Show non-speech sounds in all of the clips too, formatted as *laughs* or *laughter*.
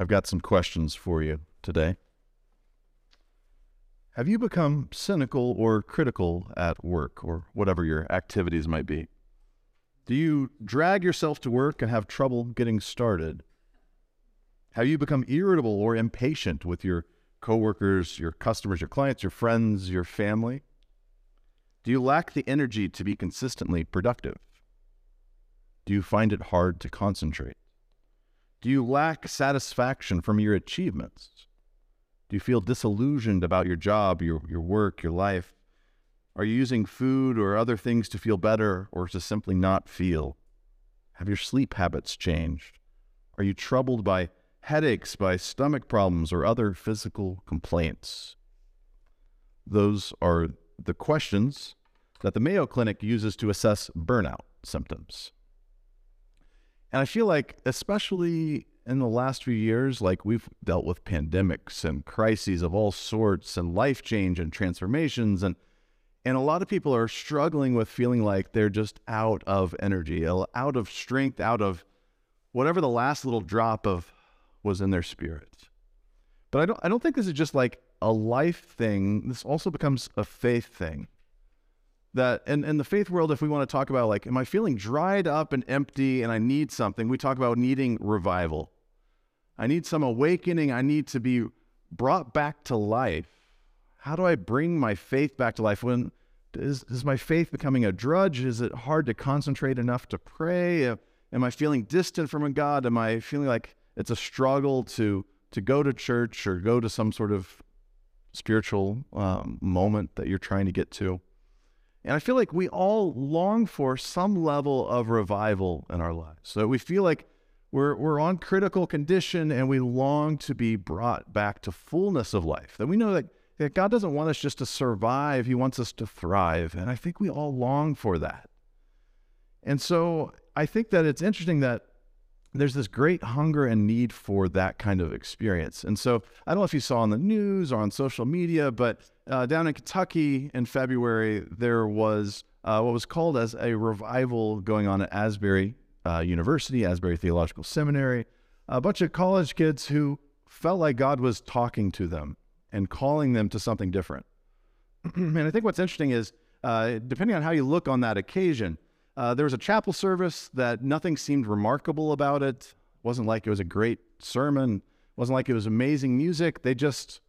I've got some questions for you today. Have you become cynical or critical at work or whatever your activities might be? Do you drag yourself to work and have trouble getting started? Have you become irritable or impatient with your coworkers, your customers, your clients, your friends, your family? Do you lack the energy to be consistently productive? Do you find it hard to concentrate? Do you lack satisfaction from your achievements? Do you feel disillusioned about your job, your, your work, your life? Are you using food or other things to feel better or to simply not feel? Have your sleep habits changed? Are you troubled by headaches, by stomach problems, or other physical complaints? Those are the questions that the Mayo Clinic uses to assess burnout symptoms. And I feel like, especially in the last few years, like we've dealt with pandemics and crises of all sorts and life change and transformations and and a lot of people are struggling with feeling like they're just out of energy, out of strength, out of whatever the last little drop of was in their spirit. But I don't I don't think this is just like a life thing. This also becomes a faith thing that in, in the faith world, if we want to talk about like, am I feeling dried up and empty and I need something, we talk about needing revival. I need some awakening. I need to be brought back to life. How do I bring my faith back to life? When is, is my faith becoming a drudge? Is it hard to concentrate enough to pray? Am I feeling distant from a God? Am I feeling like it's a struggle to to go to church or go to some sort of spiritual um, moment that you're trying to get to? And I feel like we all long for some level of revival in our lives. So we feel like we're, we're on critical condition and we long to be brought back to fullness of life. That we know that, that God doesn't want us just to survive, He wants us to thrive. And I think we all long for that. And so I think that it's interesting that there's this great hunger and need for that kind of experience. And so I don't know if you saw on the news or on social media, but uh, down in Kentucky in February, there was uh, what was called as a revival going on at Asbury uh, University, Asbury Theological Seminary. A bunch of college kids who felt like God was talking to them and calling them to something different. *clears throat* and I think what's interesting is, uh, depending on how you look on that occasion, uh, there was a chapel service that nothing seemed remarkable about it. wasn't like it was a great sermon. wasn't like it was amazing music. They just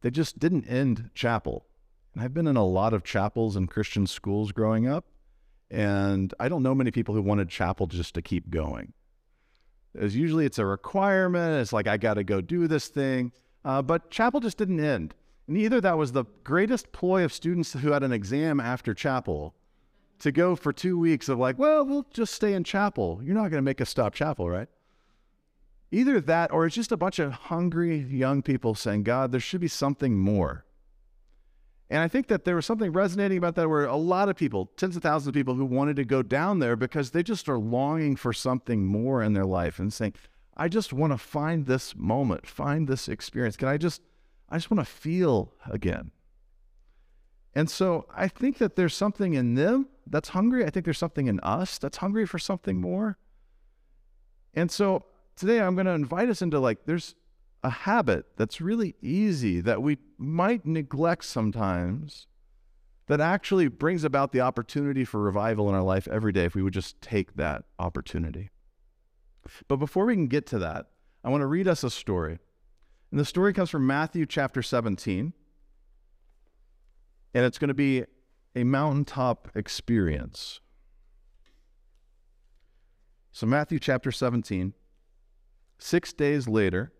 they just didn't end chapel. And I've been in a lot of chapels and Christian schools growing up, and I don't know many people who wanted chapel just to keep going. As usually it's a requirement. It's like I got to go do this thing, uh, but chapel just didn't end. And either that was the greatest ploy of students who had an exam after chapel, to go for two weeks of like, well, we'll just stay in chapel. You're not going to make us stop chapel, right? Either that or it's just a bunch of hungry young people saying, God, there should be something more. And I think that there was something resonating about that where a lot of people, tens of thousands of people who wanted to go down there because they just are longing for something more in their life and saying, I just want to find this moment, find this experience. Can I just, I just want to feel again. And so I think that there's something in them that's hungry. I think there's something in us that's hungry for something more. And so today I'm going to invite us into like, there's a habit that's really easy that we might neglect sometimes that actually brings about the opportunity for revival in our life every day if we would just take that opportunity. But before we can get to that, I want to read us a story. And the story comes from Matthew chapter 17. And it's going to be a mountaintop experience. So, Matthew chapter 17. Six days later,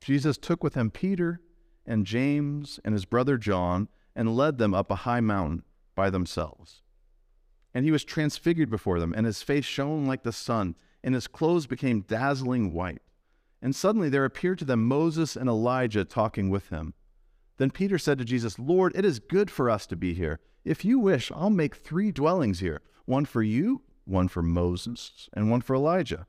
Jesus took with him Peter and James and his brother John and led them up a high mountain by themselves. And he was transfigured before them, and his face shone like the sun, and his clothes became dazzling white. And suddenly there appeared to them Moses and Elijah talking with him. Then Peter said to Jesus, Lord, it is good for us to be here. If you wish, I'll make three dwellings here one for you, one for Moses, and one for Elijah.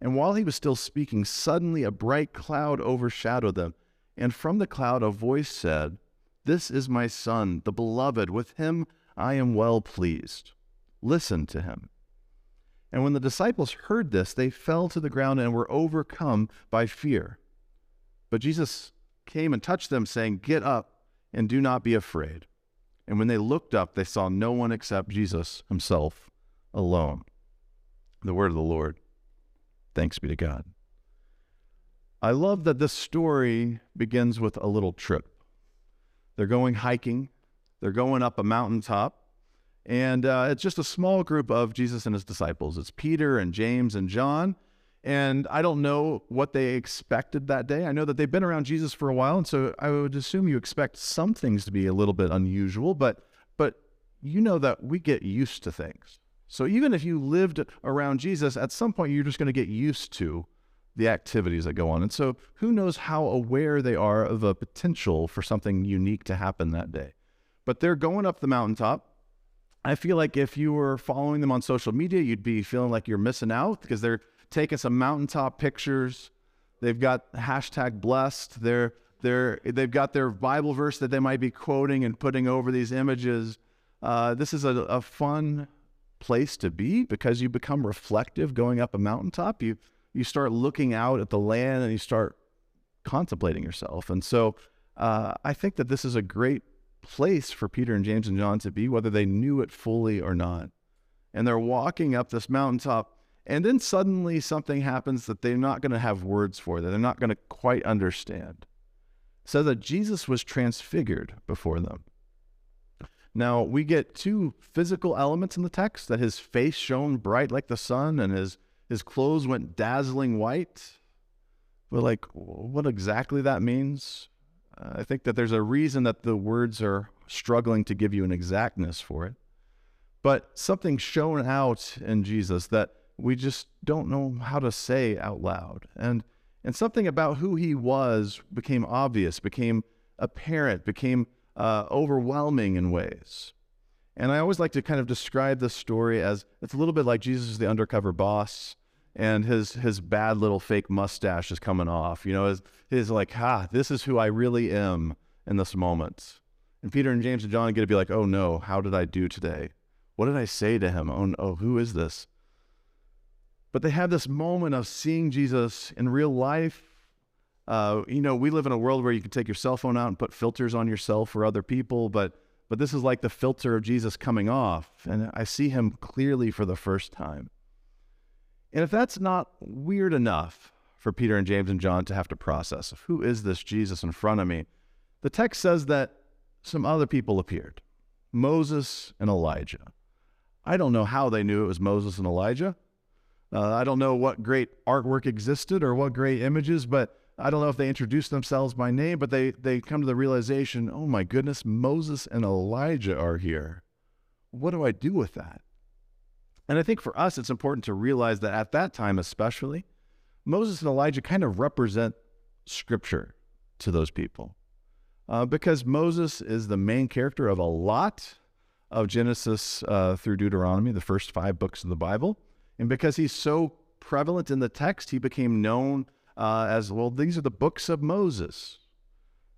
And while he was still speaking, suddenly a bright cloud overshadowed them. And from the cloud a voice said, This is my Son, the beloved. With him I am well pleased. Listen to him. And when the disciples heard this, they fell to the ground and were overcome by fear. But Jesus came and touched them, saying, Get up and do not be afraid. And when they looked up, they saw no one except Jesus himself alone. The word of the Lord. Thanks be to God. I love that this story begins with a little trip. They're going hiking, they're going up a mountaintop, and uh, it's just a small group of Jesus and his disciples. It's Peter and James and John. And I don't know what they expected that day. I know that they've been around Jesus for a while, and so I would assume you expect some things to be a little bit unusual, but but you know that we get used to things. So even if you lived around Jesus, at some point you're just going to get used to the activities that go on. And so who knows how aware they are of a potential for something unique to happen that day. But they're going up the mountaintop. I feel like if you were following them on social media, you'd be feeling like you're missing out because they're taking some mountaintop pictures. They've got hashtag blessed. They're they're they've got their Bible verse that they might be quoting and putting over these images. Uh, this is a, a fun place to be because you become reflective going up a mountaintop. You you start looking out at the land and you start contemplating yourself. And so uh, I think that this is a great place for Peter and James and John to be, whether they knew it fully or not. And they're walking up this mountaintop and then suddenly something happens that they're not going to have words for, that they're not going to quite understand. So that Jesus was transfigured before them. Now, we get two physical elements in the text that his face shone bright like the sun and his, his clothes went dazzling white. But, like, what exactly that means, I think that there's a reason that the words are struggling to give you an exactness for it. But something shone out in Jesus that we just don't know how to say out loud. And and something about who he was became obvious, became apparent, became uh, overwhelming in ways. And I always like to kind of describe this story as it's a little bit like Jesus is the undercover boss, and his his bad little fake mustache is coming off. You know, his like, ha, this is who I really am in this moment. And Peter and James and John get to be like, oh no, how did I do today? What did I say to him? Oh, oh who is this? but they have this moment of seeing Jesus in real life. Uh, you know, we live in a world where you can take your cell phone out and put filters on yourself or other people, but but this is like the filter of Jesus coming off, and I see him clearly for the first time. And if that's not weird enough for Peter and James and John to have to process, who is this Jesus in front of me? The text says that some other people appeared Moses and Elijah. I don't know how they knew it was Moses and Elijah. Uh, I don't know what great artwork existed or what great images, but I don't know if they introduce themselves by name, but they, they come to the realization oh my goodness, Moses and Elijah are here. What do I do with that? And I think for us, it's important to realize that at that time, especially, Moses and Elijah kind of represent scripture to those people. Uh, because Moses is the main character of a lot of Genesis uh, through Deuteronomy, the first five books of the Bible. And because he's so prevalent in the text, he became known uh, as well, these are the books of Moses.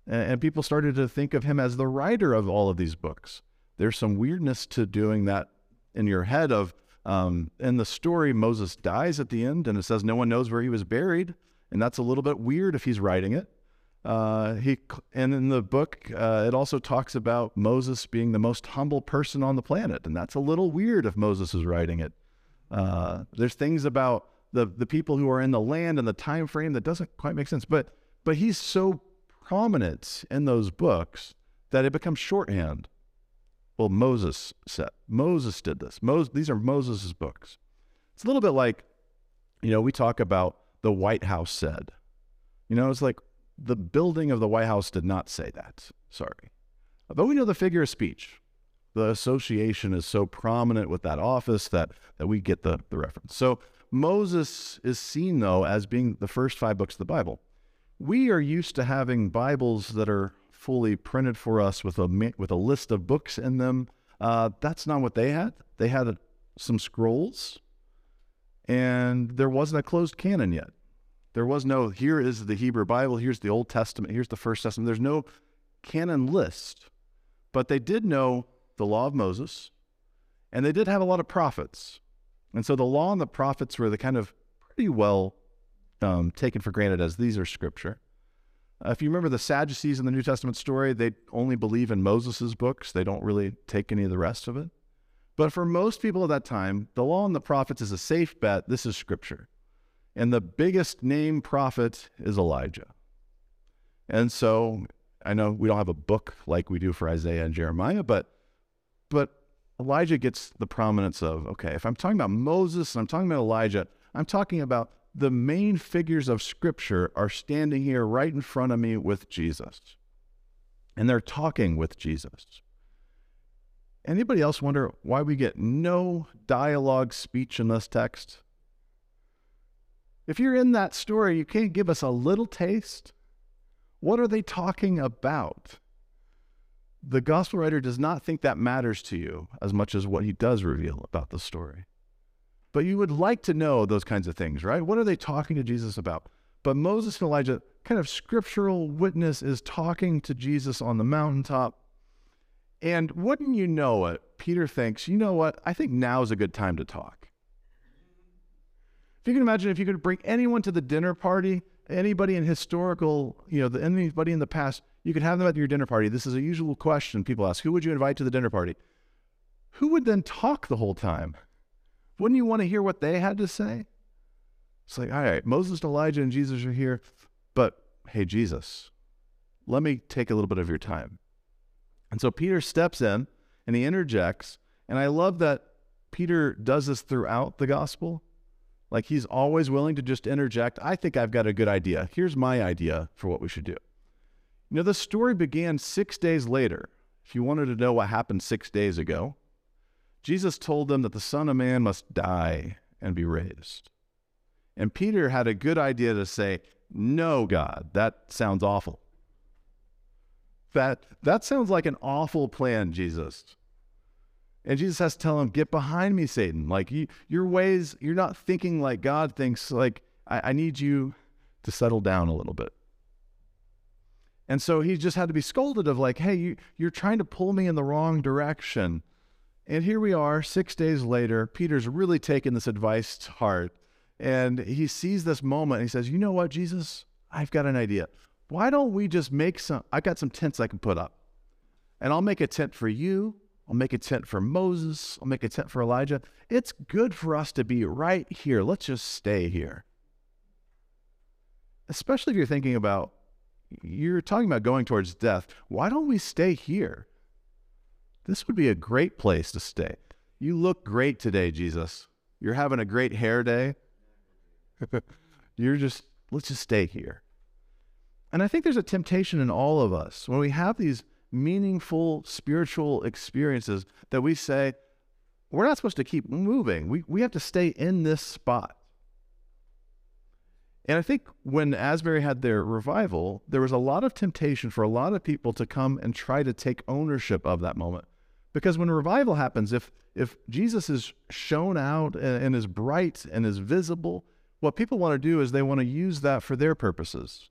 And, and people started to think of him as the writer of all of these books. There's some weirdness to doing that in your head of um, in the story, Moses dies at the end, and it says no one knows where he was buried, and that's a little bit weird if he's writing it. Uh, he and in the book, uh, it also talks about Moses being the most humble person on the planet, and that's a little weird if Moses is writing it. Uh, there's things about the the people who are in the land and the time frame that doesn't quite make sense. But but he's so prominent in those books that it becomes shorthand. Well, Moses said Moses did this. Moses, these are Moses' books. It's a little bit like, you know, we talk about the White House said. You know, it's like the building of the White House did not say that. Sorry. But we know the figure of speech the association is so prominent with that office that, that we get the, the reference. So Moses is seen, though, as being the first five books of the Bible. We are used to having Bibles that are fully printed for us with a, with a list of books in them. Uh, that's not what they had. They had a, some scrolls, and there wasn't a closed canon yet. There was no, here is the Hebrew Bible, here's the Old Testament, here's the First Testament. There's no canon list. But they did know the law of Moses, and they did have a lot of prophets. And so the law and the prophets were the kind of pretty well um, taken for granted as these are scripture. Uh, if you remember the Sadducees in the New Testament story, they only believe in Moses' books. They don't really take any of the rest of it. But for most people at that time, the law and the prophets is a safe bet. This is scripture. And the biggest name prophet is Elijah. And so I know we don't have a book like we do for Isaiah and Jeremiah, but but Elijah gets the prominence of, okay, if I'm talking about Moses and I'm talking about Elijah, I'm talking about the main figures of Scripture are standing here right in front of me with Jesus. And they're talking with Jesus. Anybody else wonder why we get no dialogue speech in this text? If you're in that story, you can't give us a little taste. What are they talking about? The gospel writer does not think that matters to you as much as what he does reveal about the story. But you would like to know those kinds of things, right? What are they talking to Jesus about? But Moses and Elijah, kind of scriptural witness, is talking to Jesus on the mountaintop. And wouldn't you know it, Peter thinks, you know what? I think now is a good time to talk. If you can imagine if you could bring anyone to the dinner party, anybody in historical, you know, the, anybody in the past, you could have them at your dinner party. This is a usual question people ask Who would you invite to the dinner party? Who would then talk the whole time? Wouldn't you want to hear what they had to say? It's like, all right, Moses, Elijah, and Jesus are here, but hey, Jesus, let me take a little bit of your time. And so Peter steps in and he interjects. And I love that Peter does this throughout the gospel. Like he's always willing to just interject. I think I've got a good idea. Here's my idea for what we should do. You know, the story began six days later. If you wanted to know what happened six days ago, Jesus told them that the Son of Man must die and be raised. And Peter had a good idea to say, No, God, that sounds awful. That, that sounds like an awful plan, Jesus. And Jesus has to tell him, Get behind me, Satan. Like, you, your ways, you're not thinking like God thinks. Like, I, I need you to settle down a little bit. And so he just had to be scolded of like, hey, you, you're trying to pull me in the wrong direction. And here we are, six days later. Peter's really taken this advice to heart. And he sees this moment and he says, You know what, Jesus? I've got an idea. Why don't we just make some? I've got some tents I can put up. And I'll make a tent for you. I'll make a tent for Moses. I'll make a tent for Elijah. It's good for us to be right here. Let's just stay here. Especially if you're thinking about, you're talking about going towards death. Why don't we stay here? This would be a great place to stay. You look great today, Jesus. You're having a great hair day. *laughs* You're just, let's just stay here. And I think there's a temptation in all of us when we have these meaningful spiritual experiences that we say, we're not supposed to keep moving. We, we have to stay in this spot. And I think when Asbury had their revival, there was a lot of temptation for a lot of people to come and try to take ownership of that moment. Because when revival happens, if if Jesus is shown out and, and is bright and is visible, what people want to do is they want to use that for their purposes.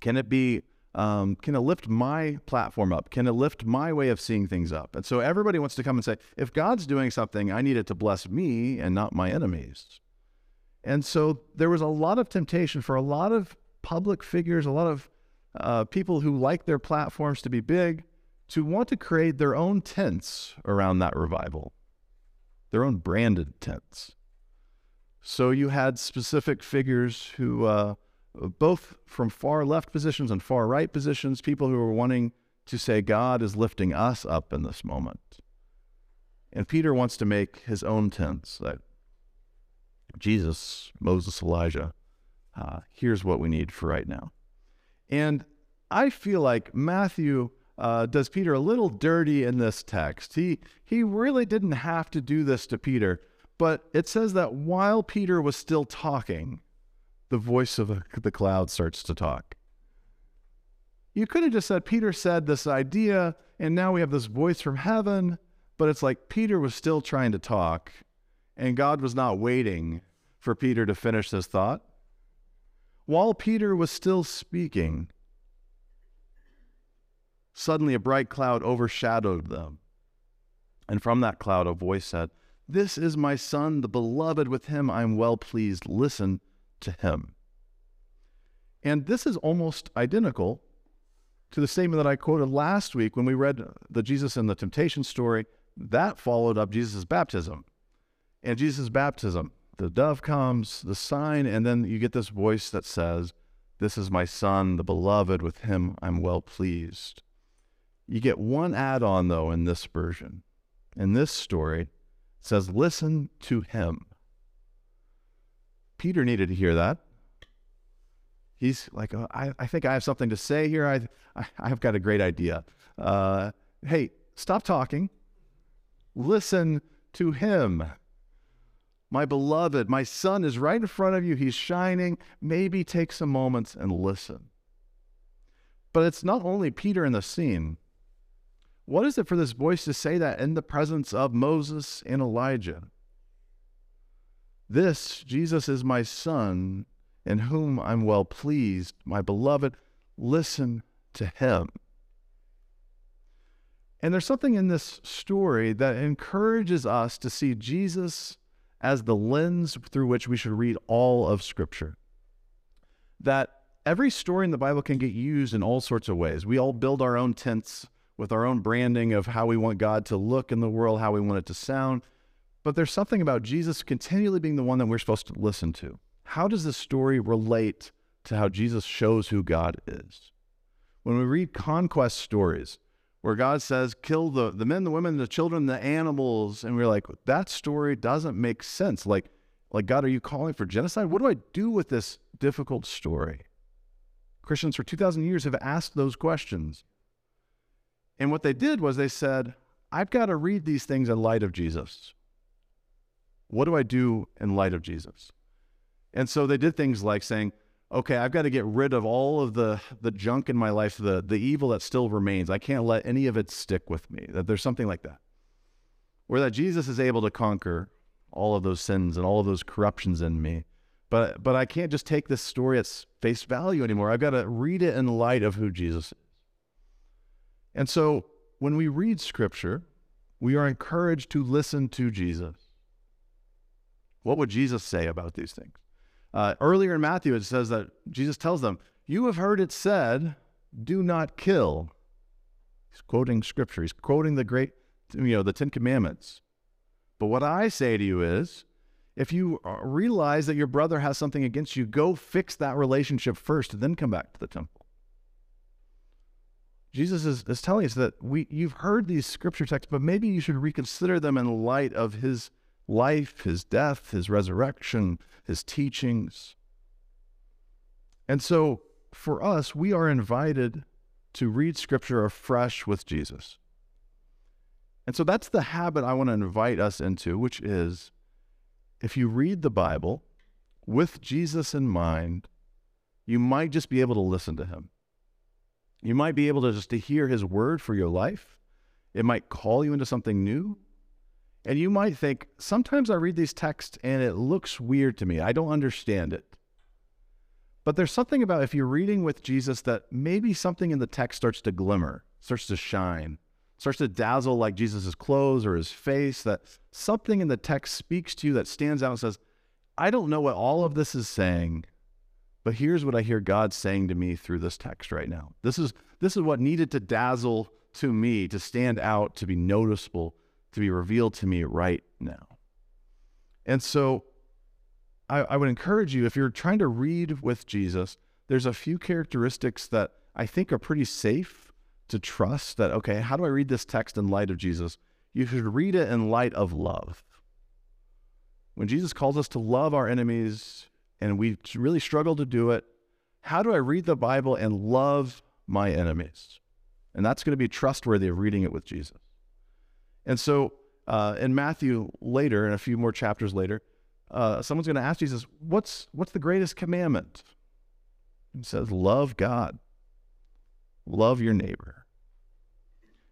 Can it be? Um, can it lift my platform up? Can it lift my way of seeing things up? And so everybody wants to come and say, if God's doing something, I need it to bless me and not my enemies. And so there was a lot of temptation for a lot of public figures, a lot of uh, people who like their platforms to be big, to want to create their own tents around that revival, their own branded tents. So you had specific figures who, uh, both from far left positions and far right positions, people who were wanting to say, God is lifting us up in this moment. And Peter wants to make his own tents that Jesus, Moses, Elijah, uh, here's what we need for right now. And I feel like Matthew uh, does Peter a little dirty in this text. He, he really didn't have to do this to Peter, but it says that while Peter was still talking, the voice of *laughs* the cloud starts to talk. You could have just said, Peter said this idea, and now we have this voice from heaven, but it's like Peter was still trying to talk, and God was not waiting for Peter to finish this thought. While Peter was still speaking, Suddenly, a bright cloud overshadowed them. And from that cloud, a voice said, This is my son, the beloved. With him I am well pleased. Listen to him. And this is almost identical to the statement that I quoted last week when we read the Jesus and the temptation story. That followed up Jesus' baptism. And Jesus' baptism, the dove comes, the sign, and then you get this voice that says, This is my son, the beloved, with him I'm well pleased. You get one add on, though, in this version. In this story, it says, Listen to him. Peter needed to hear that. He's like, oh, I, I think I have something to say here. I, I, I've got a great idea. Uh, hey, stop talking. Listen to him. My beloved, my son is right in front of you. He's shining. Maybe take some moments and listen. But it's not only Peter in the scene. What is it for this voice to say that in the presence of Moses and Elijah? This, Jesus is my son, in whom I'm well pleased, my beloved. Listen to him. And there's something in this story that encourages us to see Jesus as the lens through which we should read all of Scripture. That every story in the Bible can get used in all sorts of ways. We all build our own tents with our own branding of how we want God to look in the world, how we want it to sound. But there's something about Jesus continually being the one that we're supposed to listen to. How does this story relate to how Jesus shows who God is? When we read conquest stories, where God says, kill the, the men, the women, the children, the animals, and we're like, that story doesn't make sense. Like, like God, are you calling for genocide? What do I do with this difficult story? Christians for 2,000 years have asked those questions. And what they did was they said, I've got to read these things in light of Jesus. What do I do in light of Jesus? And so they did things like saying, okay, I've got to get rid of all of the, the junk in my life, the, the evil that still remains. I can't let any of it stick with me. That there's something like that. Where that Jesus is able to conquer all of those sins and all of those corruptions in me. But but I can't just take this story at face value anymore. I've got to read it in light of who Jesus is. And so when we read scripture, we are encouraged to listen to Jesus. What would Jesus say about these things? Uh, earlier in Matthew, it says that Jesus tells them, You have heard it said, do not kill. He's quoting scripture. He's quoting the great, you know, the Ten Commandments. But what I say to you is, if you uh, realize that your brother has something against you, go fix that relationship first, and then come back to the temple. Jesus is, is telling us that we you've heard these scripture texts, but maybe you should reconsider them in light of his life, his death, his resurrection, his teachings. And so for us, we are invited to read scripture afresh with Jesus. And so that's the habit I want to invite us into, which is if you read the Bible with Jesus in mind, you might just be able to listen to him. You might be able to just to hear his word for your life. It might call you into something new. And you might think, sometimes I read these texts and it looks weird to me. I don't understand it. But there's something about if you're reading with Jesus that maybe something in the text starts to glimmer, starts to shine, starts to dazzle like Jesus' clothes or his face, that something in the text speaks to you that stands out and says, I don't know what all of this is saying, but here's what I hear God saying to me through this text right now. This is this is what needed to dazzle to me, to stand out, to be noticeable to be revealed to me right now. And so I, I, would encourage you, if you're trying to read with Jesus, there's a few characteristics that I think are pretty safe to trust that, okay, how do I read this text in light of Jesus? You should read it in light of love. When Jesus calls us to love our enemies and we really struggle to do it, how do I read the Bible and love my enemies? And that's going to be trustworthy of reading it with Jesus. And so uh, in Matthew later, and a few more chapters later, uh, someone's going to ask Jesus, "What's what's the greatest commandment?" He says, "Love God, love your neighbor."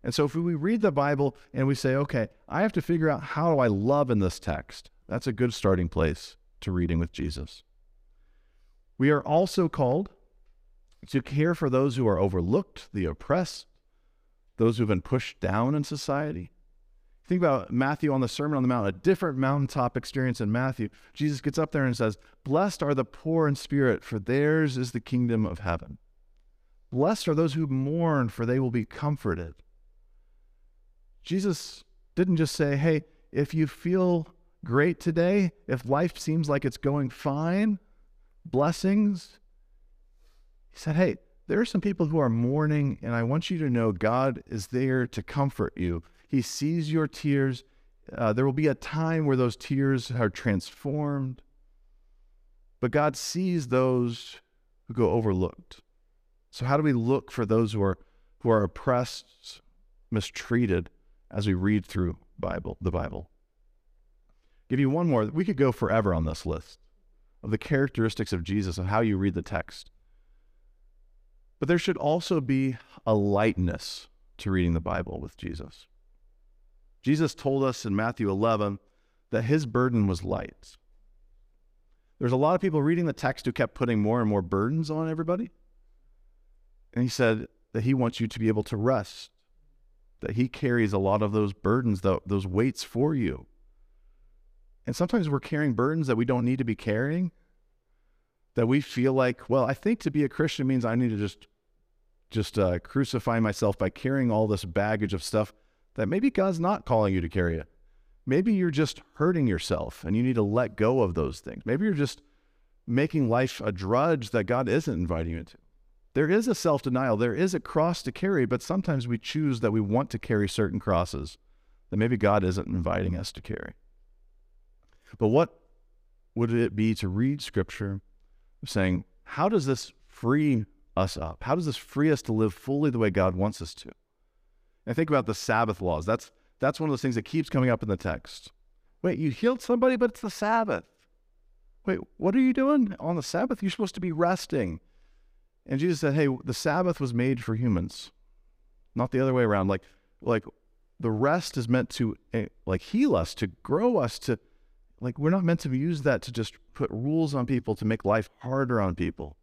And so if we read the Bible and we say, "Okay, I have to figure out how do I love in this text," that's a good starting place to reading with Jesus. We are also called to care for those who are overlooked, the oppressed, those who've been pushed down in society. Think about Matthew on the Sermon on the Mount, a different mountaintop experience in Matthew. Jesus gets up there and says, Blessed are the poor in spirit, for theirs is the kingdom of heaven. Blessed are those who mourn, for they will be comforted. Jesus didn't just say, Hey, if you feel great today, if life seems like it's going fine, blessings. He said, Hey, there are some people who are mourning, and I want you to know God is there to comfort you. He sees your tears. Uh, there will be a time where those tears are transformed. But God sees those who go overlooked. So how do we look for those who are who are oppressed, mistreated as we read through Bible, the Bible? Give you one more. We could go forever on this list of the characteristics of Jesus of how you read the text. But there should also be a lightness to reading the Bible with Jesus. Jesus told us in Matthew 11 that his burden was light. There's a lot of people reading the text who kept putting more and more burdens on everybody. And he said that he wants you to be able to rest, that he carries a lot of those burdens, those weights for you. And sometimes we're carrying burdens that we don't need to be carrying, that we feel like, well, I think to be a Christian means I need to just just uh, crucify myself by carrying all this baggage of stuff that maybe God's not calling you to carry it. Maybe you're just hurting yourself and you need to let go of those things. Maybe you're just making life a drudge that God isn't inviting you to. There is a self denial, there is a cross to carry, but sometimes we choose that we want to carry certain crosses that maybe God isn't inviting us to carry. But what would it be to read scripture saying, how does this free us up? How does this free us to live fully the way God wants us to? And think about the Sabbath laws. That's that's one of those things that keeps coming up in the text. Wait, you healed somebody, but it's the Sabbath. Wait, what are you doing on the Sabbath? You're supposed to be resting. And Jesus said, "Hey, the Sabbath was made for humans, not the other way around. Like, like the rest is meant to eh, like heal us, to grow us, to like we're not meant to use that to just put rules on people to make life harder on people.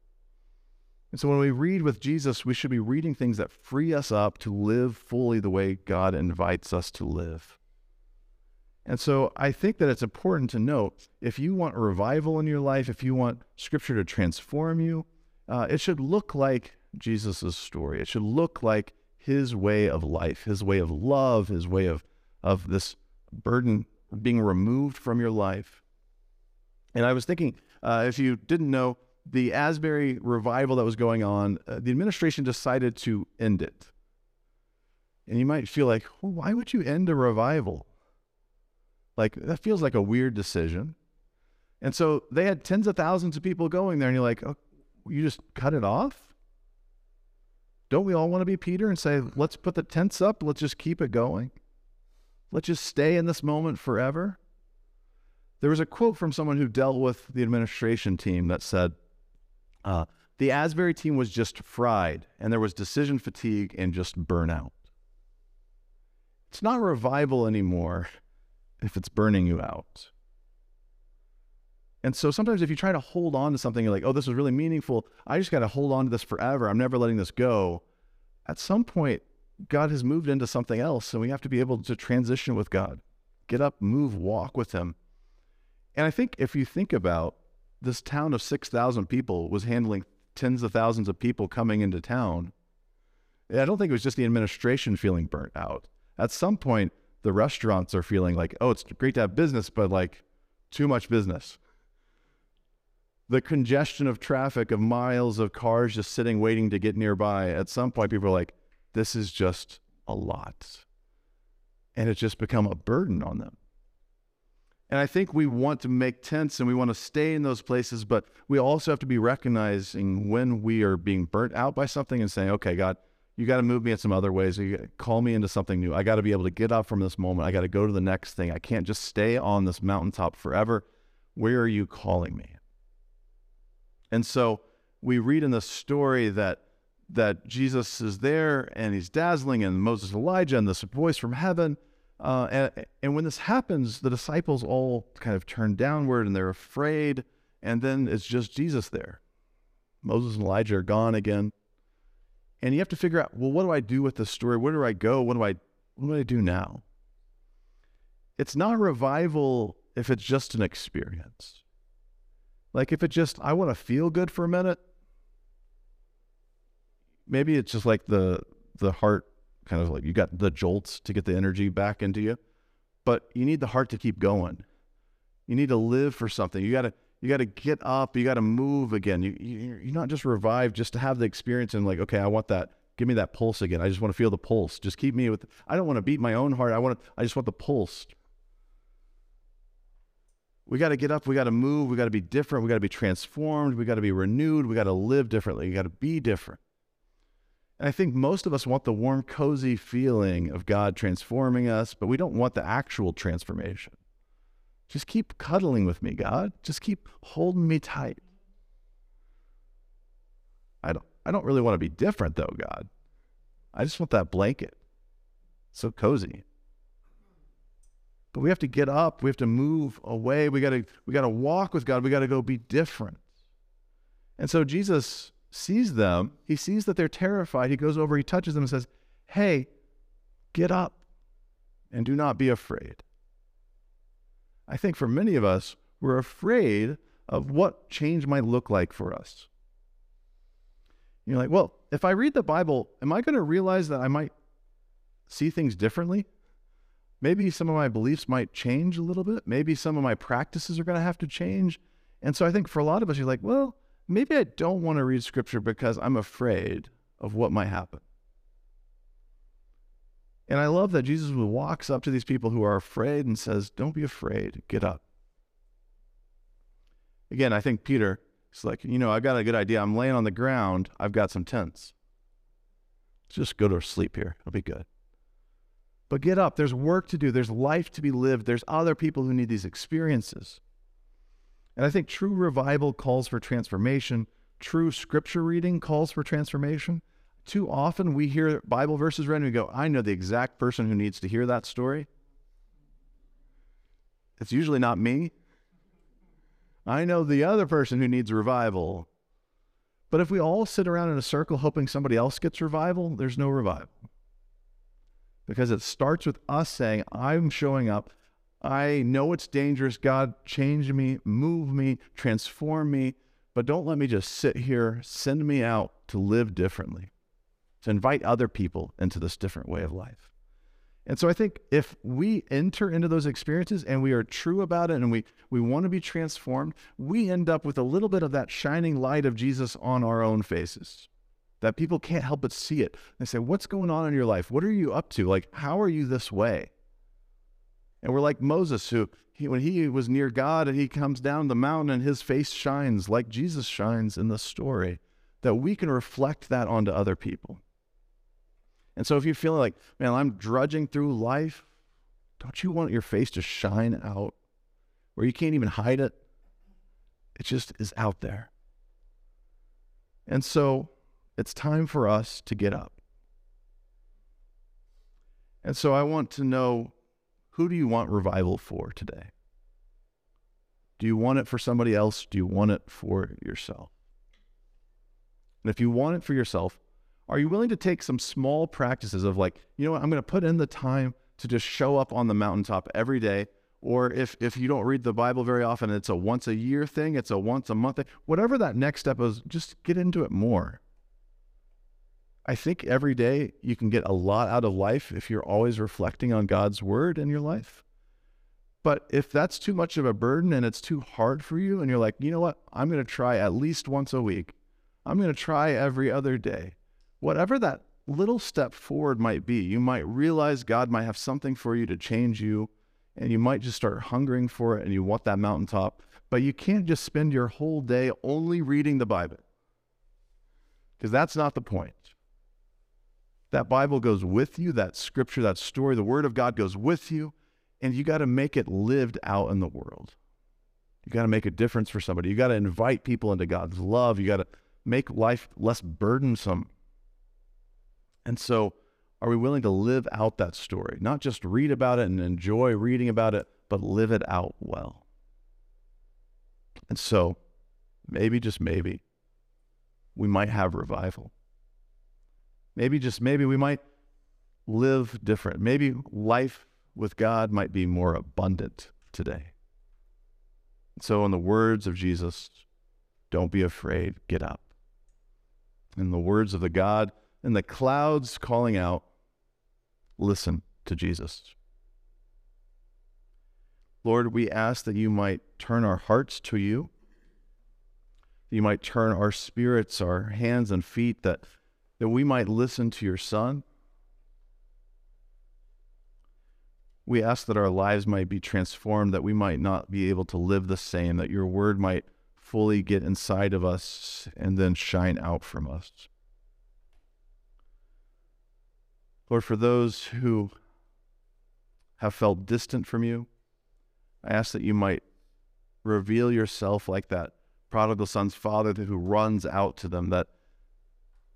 And so when we read with Jesus, we should be reading things that free us up to live fully the way God invites us to live. And so I think that it's important to note if you want revival in your life, if you want scripture to transform you, uh, it should look like Jesus' story. It should look like his way of life, his way of love, his way of, of this burden being removed from your life. And I was thinking, uh, if you didn't know, the Asbury revival that was going on, uh, the administration decided to end it. And you might feel like, well, why would you end a revival? Like, that feels like a weird decision. And so they had tens of thousands of people going there, and you're like, oh, you just cut it off? Don't we all want to be Peter and say, let's put the tents up, let's just keep it going? Let's just stay in this moment forever? There was a quote from someone who dealt with the administration team that said, uh, the Asbury team was just fried, and there was decision fatigue and just burnout. It's not revival anymore if it's burning you out. And so sometimes if you try to hold on to something, you're like, oh, this was really meaningful. I just got to hold on to this forever. I'm never letting this go. At some point, God has moved into something else, and we have to be able to transition with God. Get up, move, walk with Him. And I think if you think about this town of 6,000 people was handling tens of thousands of people coming into town. I don't think it was just the administration feeling burnt out. At some point, the restaurants are feeling like, oh, it's great to have business, but like too much business. The congestion of traffic, of miles of cars just sitting waiting to get nearby, at some point, people are like, this is just a lot. And it's just become a burden on them. And I think we want to make tents and we want to stay in those places, but we also have to be recognizing when we are being burnt out by something and saying, okay, God, you got to move me in some other ways. You call me into something new. I got to be able to get up from this moment. I got to go to the next thing. I can't just stay on this mountaintop forever. Where are you calling me? And so we read in the story that that Jesus is there and he's dazzling and Moses Elijah and this voice from heaven uh, and, and when this happens, the disciples all kind of turn downward and they're afraid. And then it's just Jesus there. Moses and Elijah are gone again. And you have to figure out, well, what do I do with this story? Where do I go? What do I, what do I do now? it's not revival if it's just an experience. Like if it just, I want to feel good for a minute. Maybe it's just like the the heart kind of like you got the jolts to get the energy back into you, but you need the heart to keep going. You need to live for something. You got to you got to get up. You got to move again. You, you you're not just revived just to have the experience and like okay, I want that. Give me that pulse again. I just want to feel the pulse. Just keep me with. I don't want to beat my own heart. I want. To, I just want the pulse. We got to get up. We got to move. We got to be different. We got to be transformed. We got to be renewed. We got to live differently. We got to be different. And I think most of us want the warm, cozy feeling of God transforming us, but we don't want the actual transformation. Just keep cuddling with me, God. Just keep holding me tight. I don't I don't really want to be different though, God. I just want that blanket. So cozy. But we have to get up, we have to move away. We got to we got to walk with God. We got to go be different. And so Jesus sees them, he sees that they're terrified. He goes over, he touches them and says, Hey, get up and do not be afraid. I think for many of us, we're afraid of what change might look like for us. You're like, well, if I read the Bible, am I going to realize that I might see things differently? Maybe some of my beliefs might change a little bit. Maybe some of my practices are going to have to change. And so I think for a lot of us, you're like, well, maybe I don't want to read scripture because I'm afraid of what might happen. And I love that Jesus walks up to these people who are afraid and says, Don't be afraid, get up. Again, I think Peter is like, You know, I've got a good idea. I'm laying on the ground, I've got some tents. Just go to sleep here, it'll be good. But get up. There's work to do, there's life to be lived, there's other people who need these experiences. And I think true revival calls for transformation. True scripture reading calls for transformation. Too often we hear Bible verses read and we go, I know the exact person who needs to hear that story. It's usually not me. I know the other person who needs revival. But if we all sit around in a circle hoping somebody else gets revival, there's no revival. Because it starts with us saying, I'm showing up. I know it's dangerous. God, change me, move me, transform me, but don't let me just sit here. Send me out to live differently, to invite other people into this different way of life. And so I think if we enter into those experiences and we are true about it and we, we want to be transformed, we end up with a little bit of that shining light of Jesus on our own faces. That people can't help but see it. They say, What's going on in your life? What are you up to? Like, how are you this way? And we're like Moses, who he, when he was near God and he comes down the mountain and his face shines like Jesus shines in the story, that we can reflect that onto other people. And so if you're feeling like, man, I'm drudging through life, don't you want your face to shine out where you can't even hide it? It just is out there. And so it's time for us to get up. And so I want to know who do you want revival for today? Do you want it for somebody else? Do you want it for yourself? And if you want it for yourself, are you willing to take some small practices of like, you know what, I'm going to put in the time to just show up on the mountaintop every day? Or if, if you don't read the Bible very often, it's a once a year thing, it's a once a month thing, whatever that next step is, just get into it more. I think every day you can get a lot out of life if you're always reflecting on God's word in your life. But if that's too much of a burden and it's too hard for you, and you're like, you know what, I'm going to try at least once a week, I'm going to try every other day, whatever that little step forward might be, you might realize God might have something for you to change you, and you might just start hungering for it and you want that mountaintop. But you can't just spend your whole day only reading the Bible, because that's not the point. That Bible goes with you, that scripture, that story, the Word of God goes with you, and you got to make it lived out in the world. You got to make a difference for somebody. You got to invite people into God's love. You got to make life less burdensome. And so, are we willing to live out that story? Not just read about it and enjoy reading about it, but live it out well. And so, maybe, just maybe, we might have revival. Maybe just maybe we might live different. Maybe life with God might be more abundant today. So, in the words of Jesus, don't be afraid, get up. In the words of the God in the clouds calling out, listen to Jesus. Lord, we ask that you might turn our hearts to you, that you might turn our spirits, our hands and feet, that, that we might listen to your Son. We ask that our lives might be transformed, that we might not be able to live the same, that your word might fully get inside of us and then shine out from us. Lord, for those who have felt distant from you, I ask that you might reveal yourself like that prodigal son's father who runs out to them, that,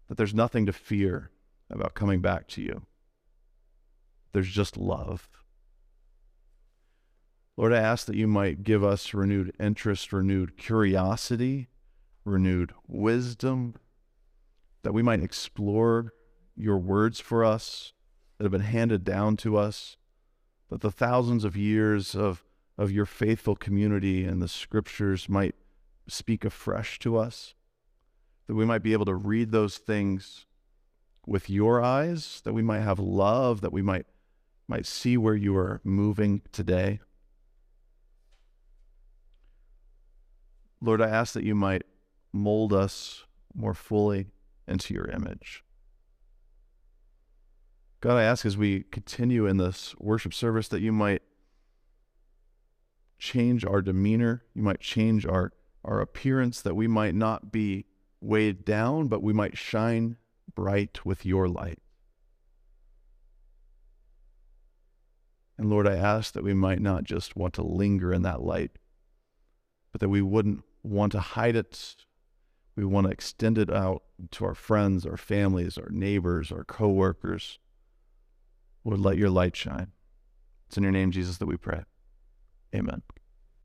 that there's nothing to fear about coming back to you. There's just love. Lord, I ask that you might give us renewed interest, renewed curiosity, renewed wisdom, that we might explore your words for us that have been handed down to us, that the thousands of years of of your faithful community and the scriptures might speak afresh to us, that we might be able to read those things with your eyes, that we might have love, that we might, might see where you are moving today. Lord, I ask that you might mold us more fully into your image. God, I ask as we continue in this worship service that you might change our demeanor. You might change our, our appearance, that we might not be weighed down, but we might shine bright with your light. And Lord, I ask that we might not just want to linger in that light, but that we wouldn't want to hide it. We want to extend it out to our friends, our families, our neighbors, our coworkers. Lord, let your light shine. It's in your name, Jesus, that we pray. Amen.